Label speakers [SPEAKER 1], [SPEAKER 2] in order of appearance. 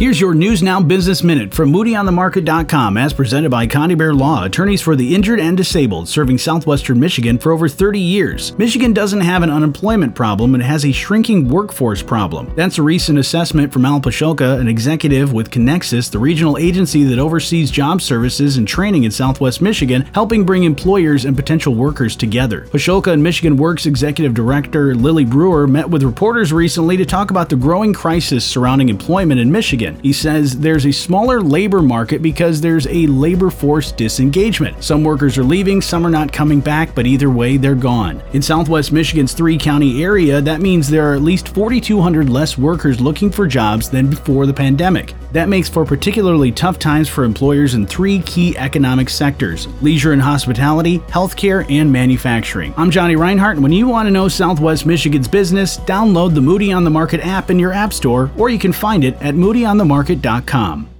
[SPEAKER 1] Here's your News Now Business Minute from MoodyOnTheMarket.com as presented by Connie Bear Law, attorneys for the injured and disabled, serving southwestern Michigan for over 30 years. Michigan doesn't have an unemployment problem, it has a shrinking workforce problem. That's a recent assessment from Al Pashoka, an executive with Kinexus, the regional agency that oversees job services and training in southwest Michigan, helping bring employers and potential workers together. Pashoka and Michigan Works executive director Lily Brewer met with reporters recently to talk about the growing crisis surrounding employment in Michigan. He says there's a smaller labor market because there's a labor force disengagement. Some workers are leaving, some are not coming back, but either way, they're gone. In southwest Michigan's three county area, that means there are at least 4,200 less workers looking for jobs than before the pandemic. That makes for particularly tough times for employers in three key economic sectors leisure and hospitality, healthcare, and manufacturing. I'm Johnny Reinhardt, and when you want to know Southwest Michigan's business, download the Moody on the Market app in your App Store, or you can find it at moodyonthemarket.com.